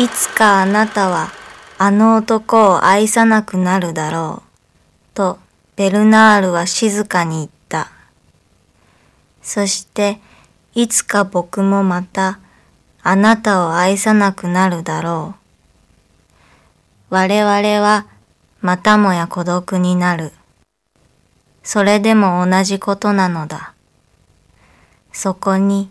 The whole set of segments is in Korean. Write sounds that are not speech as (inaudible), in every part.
いつかあなたはあの男を愛さなくなるだろう。とベルナールは静かに言った。そしていつか僕もまたあなたを愛さなくなるだろう。我々はまたもや孤独になる。それでも同じことなのだ。そこに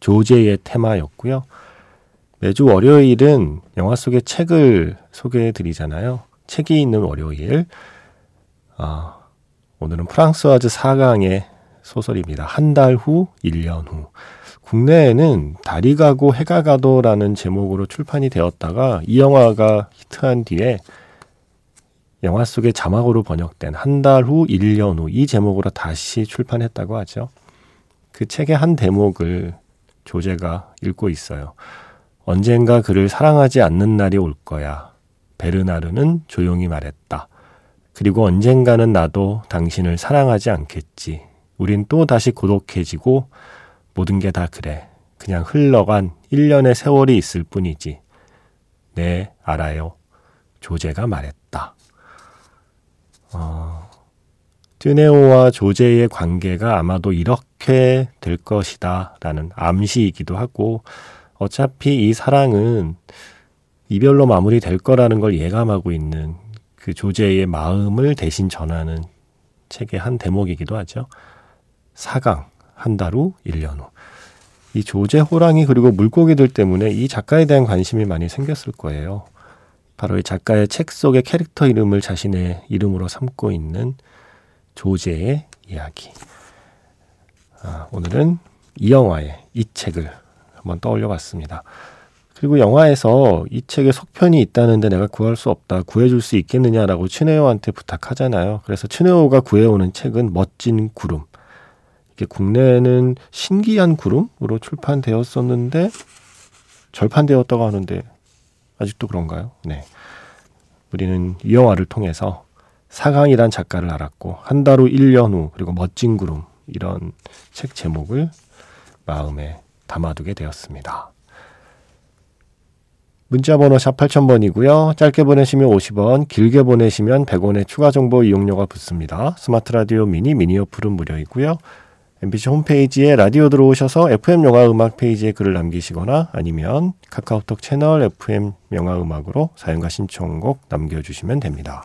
조제의 테마였고요. 매주 월요일은 영화 속의 책을 소개해 드리잖아요. 책이 있는 월요일. 아, 오늘은 프랑스와즈 4강의 소설입니다. 한 달 후, 1년 후. 국내에는 달이 가고 해가 가도라는 제목으로 출판이 되었다가 이 영화가 히트한 뒤에 영화 속의 자막으로 번역된 한 달 후, 1년 후 이 제목으로 다시 출판했다고 하죠. 그 책의 한 대목을 조제가 읽고 있어요. 언젠가 그를 사랑하지 않는 날이 올 거야. 베르나르는 조용히 말했다. 그리고 언젠가는 나도 당신을 사랑하지 않겠지. 우린 또 다시 고독해지고 모든 게 다 그래. 그냥 흘러간 1년의 세월이 있을 뿐이지. 네, 알아요. 조제가 말했다. 어, 튜네오와 조제의 관계가 아마도 이렇게 될 것이다 라는 암시이기도 하고 어차피 이 사랑은 이별로 마무리될 거라는 걸 예감하고 있는 그 조제의 마음을 대신 전하는 책의 한 대목이기도 하죠. 4강, 한 달 후, 1년 후. 이 조제 호랑이 그리고 물고기들 때문에 이 작가에 대한 관심이 많이 생겼을 거예요. 바로 이 작가의 책 속의 캐릭터 이름을 자신의 이름으로 삼고 있는 조제의 이야기. 아, 오늘은 이 영화의 이 책을 한번 떠올려 봤습니다. 그리고 영화에서 이 책에 속편이 있다는데 내가 구할 수 없다. 구해줄 수 있겠느냐라고 춘혜호한테 부탁하잖아요. 그래서 춘혜호가 구해오는 책은 멋진 구름. 이게 국내에는 신기한 구름으로 출판되었었는데 절판되었다고 하는데 아직도 그런가요? 네. 우리는 이 영화를 통해서 사강이란 작가를 알았고 한 달 후, 1년 후, 그리고 멋진 구름 이런 책 제목을 마음에 담아두게 되었습니다. 문자 번호 샵 8000번이고요. 짧게 보내시면 50원, 길게 보내시면 100원의 추가 정보 이용료가 붙습니다. 스마트 라디오 미니 미니 어플은 무료이고요. MBC 홈페이지에 라디오 들어오셔서 FM 영화 음악 페이지에 글을 남기시거나 아니면 카카오톡 채널 FM 영화 음악으로 사연과 신청곡 남겨주시면 됩니다.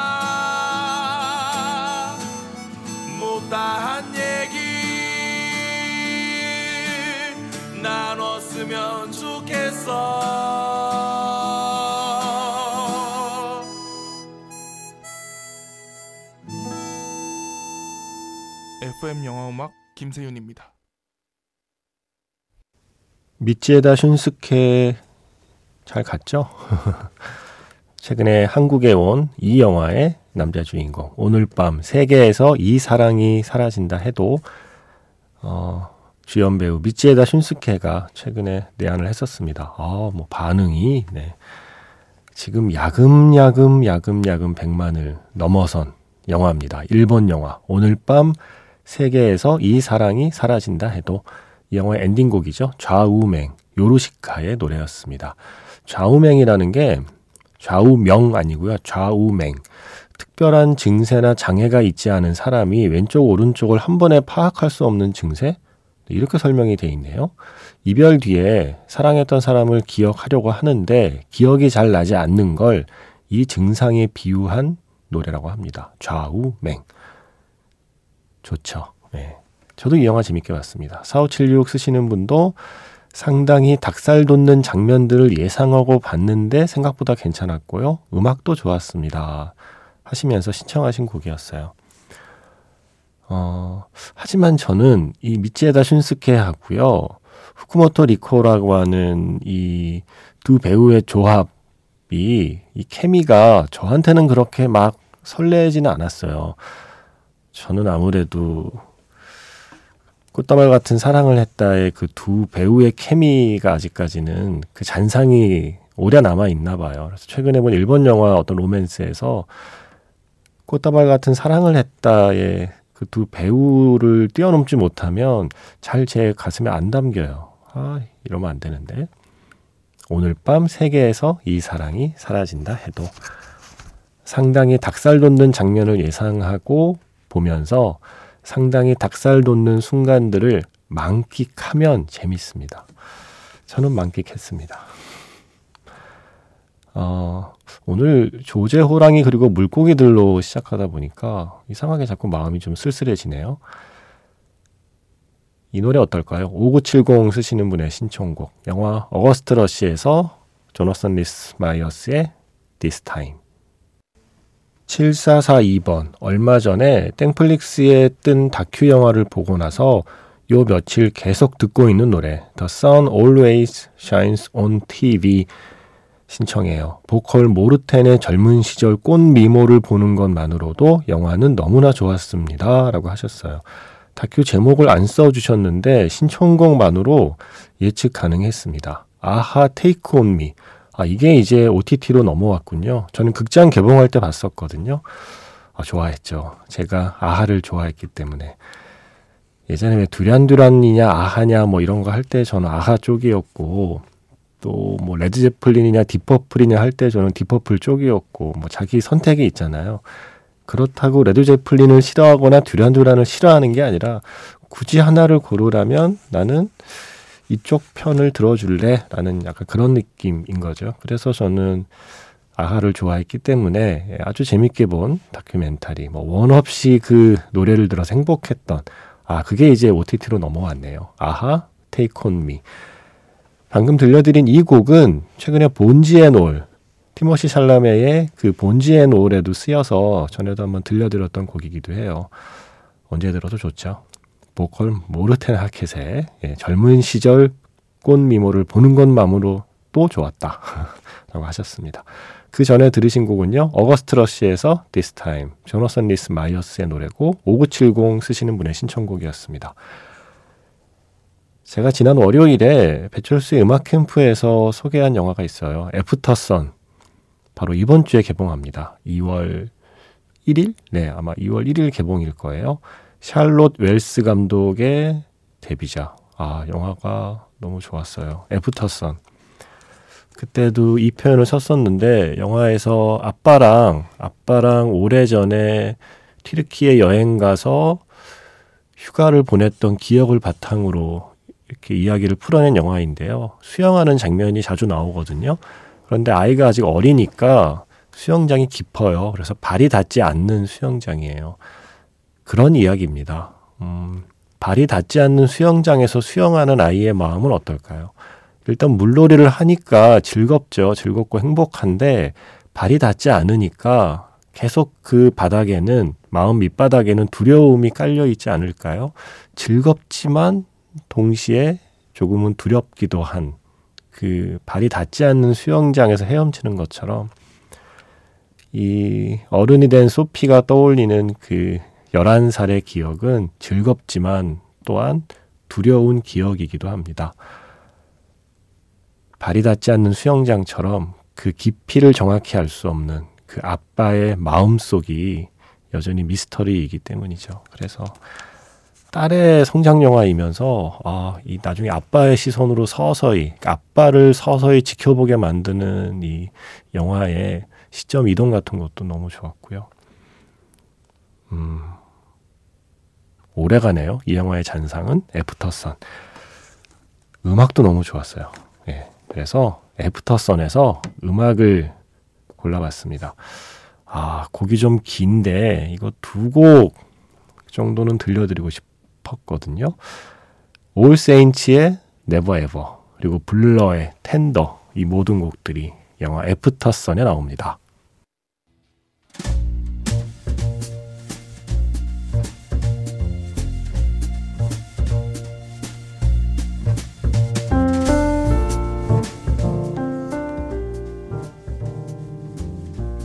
나눴으면 좋겠어 FM 영화음악 김세윤입니다. 미치에다 슌스케 잘 갔죠? (laughs) 최근에 한국에 온 이 영화의 남자 주인공 오늘 밤 세계에서 이 사랑이 사라진다 해도 어, 주연 배우 미치에다 슌스케가 최근에 내한을 했었습니다. 아, 뭐 반응이 네. 지금 야금야금 야금야금 100만을 넘어선 영화입니다. 일본 영화 오늘 밤 세계에서 이 사랑이 사라진다 해도 이 영화의 엔딩곡이죠. 좌우맹, 요루시카의 노래였습니다. 좌우맹이라는 게 좌우명 아니고요. 좌우맹. 특별한 증세나 장애가 있지 않은 사람이 왼쪽, 오른쪽을 한 번에 파악할 수 없는 증세? 이렇게 설명이 돼 있네요. 이별 뒤에 사랑했던 사람을 기억하려고 하는데 기억이 잘 나지 않는 걸 이 증상에 비유한 노래라고 합니다. 좌우맹. 좋죠. 네. 저도 이 영화 재밌게 봤습니다. 4576 쓰시는 분도 상당히 닭살 돋는 장면들을 예상하고 봤는데 생각보다 괜찮았고요. 음악도 좋았습니다. 하시면서 신청하신 곡이었어요. 어, 하지만 저는 이 미치에다 슌스케 하고요. 후쿠모토 리코라고 하는 이 두 배우의 조합이 이 케미가 저한테는 그렇게 막 설레지는 않았어요. 저는 아무래도 꽃다발 같은 사랑을 했다의 그 두 배우의 케미가 아직까지는 그 잔상이 오래 남아 있나 봐요. 그래서 최근에 본 일본 영화 어떤 로맨스에서 꽃다발 같은 사랑을 했다의 그 두 배우를 뛰어넘지 못하면 잘 제 가슴에 안 담겨요. 아, 이러면 안 되는데. 오늘 밤 세계에서 이 사랑이 사라진다 해도 상당히 닭살 돋는 장면을 예상하고 보면서 상당히 닭살 돋는 순간들을 만끽하면 재밌습니다. 저는 만끽했습니다. 어, 오늘 조제 호랑이 그리고 물고기들로 시작하다 보니까 이상하게 자꾸 마음이 좀 쓸쓸해지네요. 이 노래 어떨까요? 5970 쓰시는 분의 신청곡 영화 August Rush에서 조너선 리스 마이어스의 This Time 7442번 얼마 전에 땡플릭스에 뜬 다큐 영화를 보고 나서 요 며칠 계속 듣고 있는 노래 The Sun Always Shines on TV 신청해요. 보컬 모르텐의 젊은 시절 꽃 미모를 보는 것만으로도 영화는 너무나 좋았습니다. 라고 하셨어요. 다큐 제목을 안 써주셨는데 신청곡만으로 예측 가능했습니다. 아하 테이크 온 미. 아, 이게 이제 OTT로 넘어왔군요. 저는 극장 개봉할 때 봤었거든요. 아, 좋아했죠. 제가 아하를 좋아했기 때문에. 예전에 왜 두란두란이냐 아하냐 뭐 이런 거 할 때 저는 아하 쪽이었고 또 뭐 레드 제플린이냐 딥 퍼플이냐 할 때 저는 딥 퍼플 쪽이었고 뭐 자기 선택이 있잖아요. 그렇다고 레드 제플린을 싫어하거나 듀란듀란을 싫어하는 게 아니라 굳이 하나를 고르라면 나는 이쪽 편을 들어줄래? 라는 약간 그런 느낌인 거죠. 그래서 저는 아하를 좋아했기 때문에 아주 재밌게 본 다큐멘터리, 뭐, 원 없이 그 노래를 들어서 행복했던, 아, 그게 이제 OTT로 넘어왔네요. 아하, Take On Me. 방금 들려드린 이 곡은 최근에 Bones and All, 티모시 샬라메의 그 Bones and All에도 쓰여서 전에도 한번 들려드렸던 곡이기도 해요. 언제 들어도 좋죠. 보컬 모르텐 하켓의 예, 젊은 시절 꽃 미모를 보는 것만으로 또 좋았다. (laughs) 라고 하셨습니다. 그 전에 들으신 곡은요. August Rush에서 This Time, 조너선 리스 마이어스의 노래고 5970 쓰시는 분의 신청곡이었습니다. 제가 지난 월요일에 배철수의 음악 캠프에서 소개한 영화가 있어요. 애프터선. 바로 이번 주에 개봉합니다. 2월 1일? 네, 아마 2월 1일 개봉일 거예요. 샬롯 웰스 감독의 데뷔작. 아, 영화가 너무 좋았어요. 애프터선. 그때도 이 표현을 썼었는데 영화에서 아빠랑 아빠랑 오래전에 튀르키예 여행 가서 휴가를 보냈던 기억을 바탕으로 이렇게 이야기를 풀어낸 영화인데요. 수영하는 장면이 자주 나오거든요. 그런데 아이가 아직 어리니까 수영장이 깊어요. 그래서 발이 닿지 않는 수영장이에요. 그런 이야기입니다. 음, 발이 닿지 않는 수영장에서 수영하는 아이의 마음은 어떨까요? 일단 물놀이를 하니까 즐겁죠. 즐겁고 행복한데 발이 닿지 않으니까 계속 그 바닥에는 마음 밑바닥에는 두려움이 깔려 있지 않을까요? 즐겁지만 동시에 조금은 두렵기도 한 그 발이 닿지 않는 수영장에서 헤엄치는 것처럼 이 어른이 된 소피가 떠올리는 그 11살의 기억은 즐겁지만 또한 두려운 기억이기도 합니다. 발이 닿지 않는 수영장처럼 그 깊이를 정확히 알 수 없는 그 아빠의 마음속이 여전히 미스터리이기 때문이죠. 그래서 딸의 성장 영화이면서 아, 이 나중에 아빠의 시선으로 서서히 아빠를 서서히 지켜보게 만드는 이 영화의 시점 이동 같은 것도 너무 좋았고요. 음. 오래가네요. 이 영화의 잔상은 애프터선. 음악도 너무 좋았어요. 예. 그래서 애프터선에서 음악을 골라봤습니다. 아, 곡이 좀 긴데 이거 두 곡 정도는 들려드리고 싶었거든요. 올 세인츠의 Never Ever 그리고 블러의 Tender 이 모든 곡들이 영화 Aftersun에 나옵니다.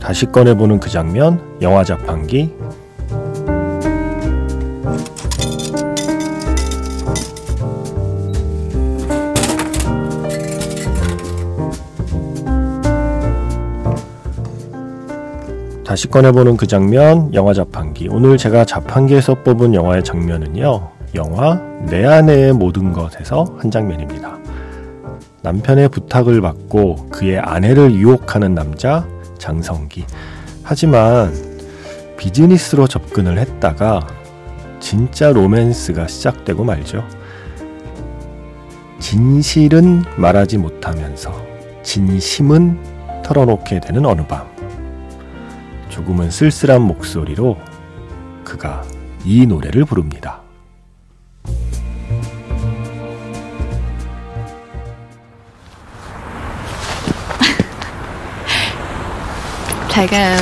다시 꺼내보는 그 장면, 영화 자판기. 다시 꺼내보는 그 장면, 영화 자판기. 오늘 제가 자판기에서 뽑은 영화의 장면은요, 영화 내 안의 모든 것에서 한 장면입니다. 남편의 부탁을 받고 그의 아내를 유혹하는 남자, 장성기. 하지만 비즈니스로 접근을 했다가 진짜 로맨스가 시작되고 말죠. 진실은 말하지 못하면서 진심은 털어놓게 되는 어느 밤. 조금은 쓸쓸한 목소리로 그가 이 노래를 부릅니다. (laughs) 잘 가요.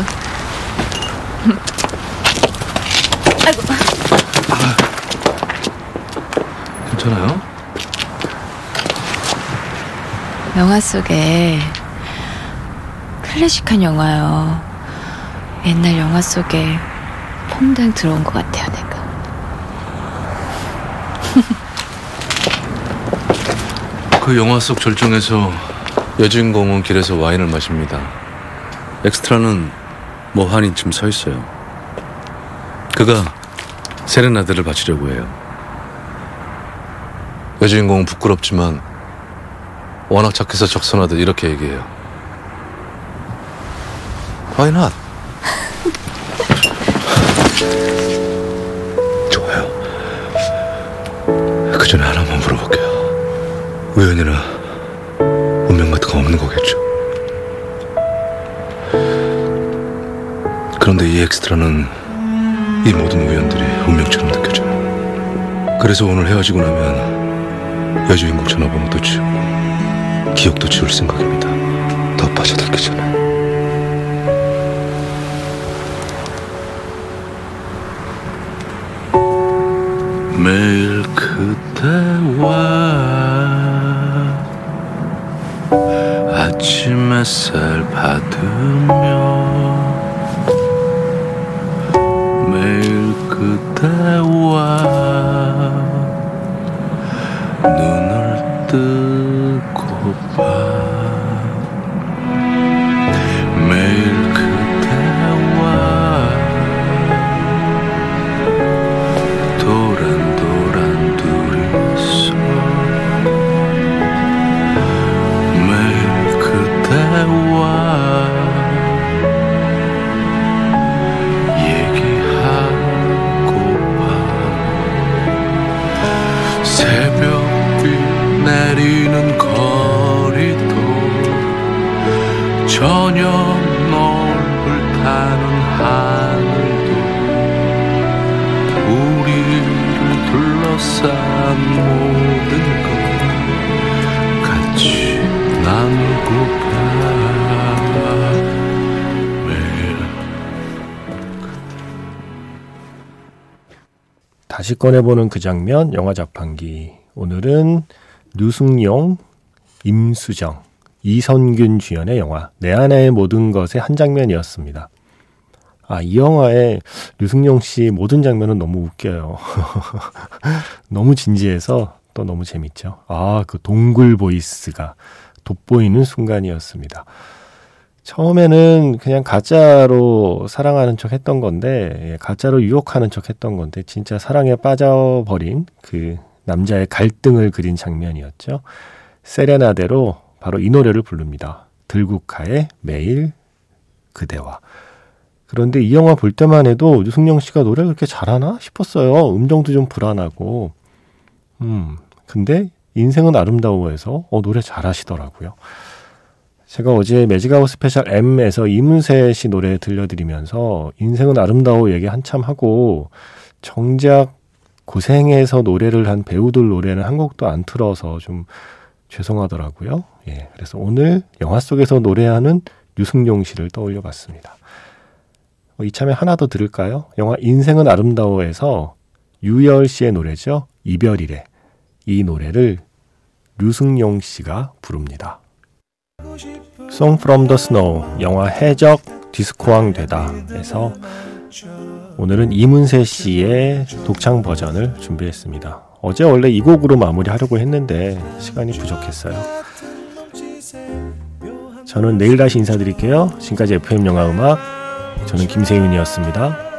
아이고. 괜찮아요? 영화 속에 클래식한 영화요. 옛날 영화 속에 퐁당 들어온 것 같아요, 내가. (laughs) 그 영화 속 절정에서 여주인공은 길에서 와인을 마십니다. 엑스트라는 뭐 행인쯤 서 있어요. 그가 세레나데를 바치려고 해요. 여주인공은 부끄럽지만 워낙 착해서 적선하듯 이렇게 얘기해요. Why not? 좋아요. 그 전에 하나만 물어볼게요. 우연이나 운명 같은 거 없는 거겠죠? 그런데 이 엑스트라는 이 모든 우연들이 운명처럼 느껴져요. 그래서 오늘 헤어지고 나면 여주인공 전화번호도 지우고 기억도 지울 생각입니다. 더 빠져들기 전에. 매일 그대와 아침 햇살 받으며 매일 그대와 눈을 뜨고 봐 둘러싼 모든 것 같이 나누고파 다시 꺼내보는 그 장면, 영화 자판기. 오늘은 류승용, 임수정, 이선균 주연의 영화 내 안의 모든 것의 한 장면이었습니다. 아, 이 영화에 류승용 씨 모든 장면은 너무 웃겨요. (laughs) 너무 진지해서 또 너무 재밌죠. 아, 그 동굴 보이스가 돋보이는 순간이었습니다. 처음에는 그냥 가짜로 사랑하는 척 했던 건데, 예, 가짜로 유혹하는 척 했던 건데, 진짜 사랑에 빠져버린 그 남자의 갈등을 그린 장면이었죠. 세레나데로 바로 이 노래를 부릅니다. 들국화의 매일 그대와. 그런데 이 영화 볼 때만 해도 류승룡 씨가 노래 그렇게 잘하나 싶었어요. 음정도 좀 불안하고. 음, 근데 인생은 아름다워에서 어, 노래 잘하시더라고요. 제가 어제 매직아워 스페셜 M에서 이문세 씨 노래 들려드리면서 인생은 아름다워 얘기 한참 하고 정작 고생해서 노래를 한 배우들 노래는 한 곡도 안 틀어서 좀 죄송하더라고요. 예. 그래서 오늘 영화 속에서 노래하는 유승용 씨를 떠올려 봤습니다. 어, 이참에 하나 더 들을까요? 영화 인생은 아름다워에서 유열 씨의 노래죠. 이별이래. 이 노래를 류승용 씨가 부릅니다. Song from the Snow, 영화 해적 디스코왕 되다에서 오늘은 이문세 씨의 독창 버전을 준비했습니다. 어제 원래 이 곡으로 마무리하려고 했는데 시간이 부족했어요. 저는 내일 다시 인사드릴게요. 지금까지 FM 영화 음악 저는 김세윤이었습니다.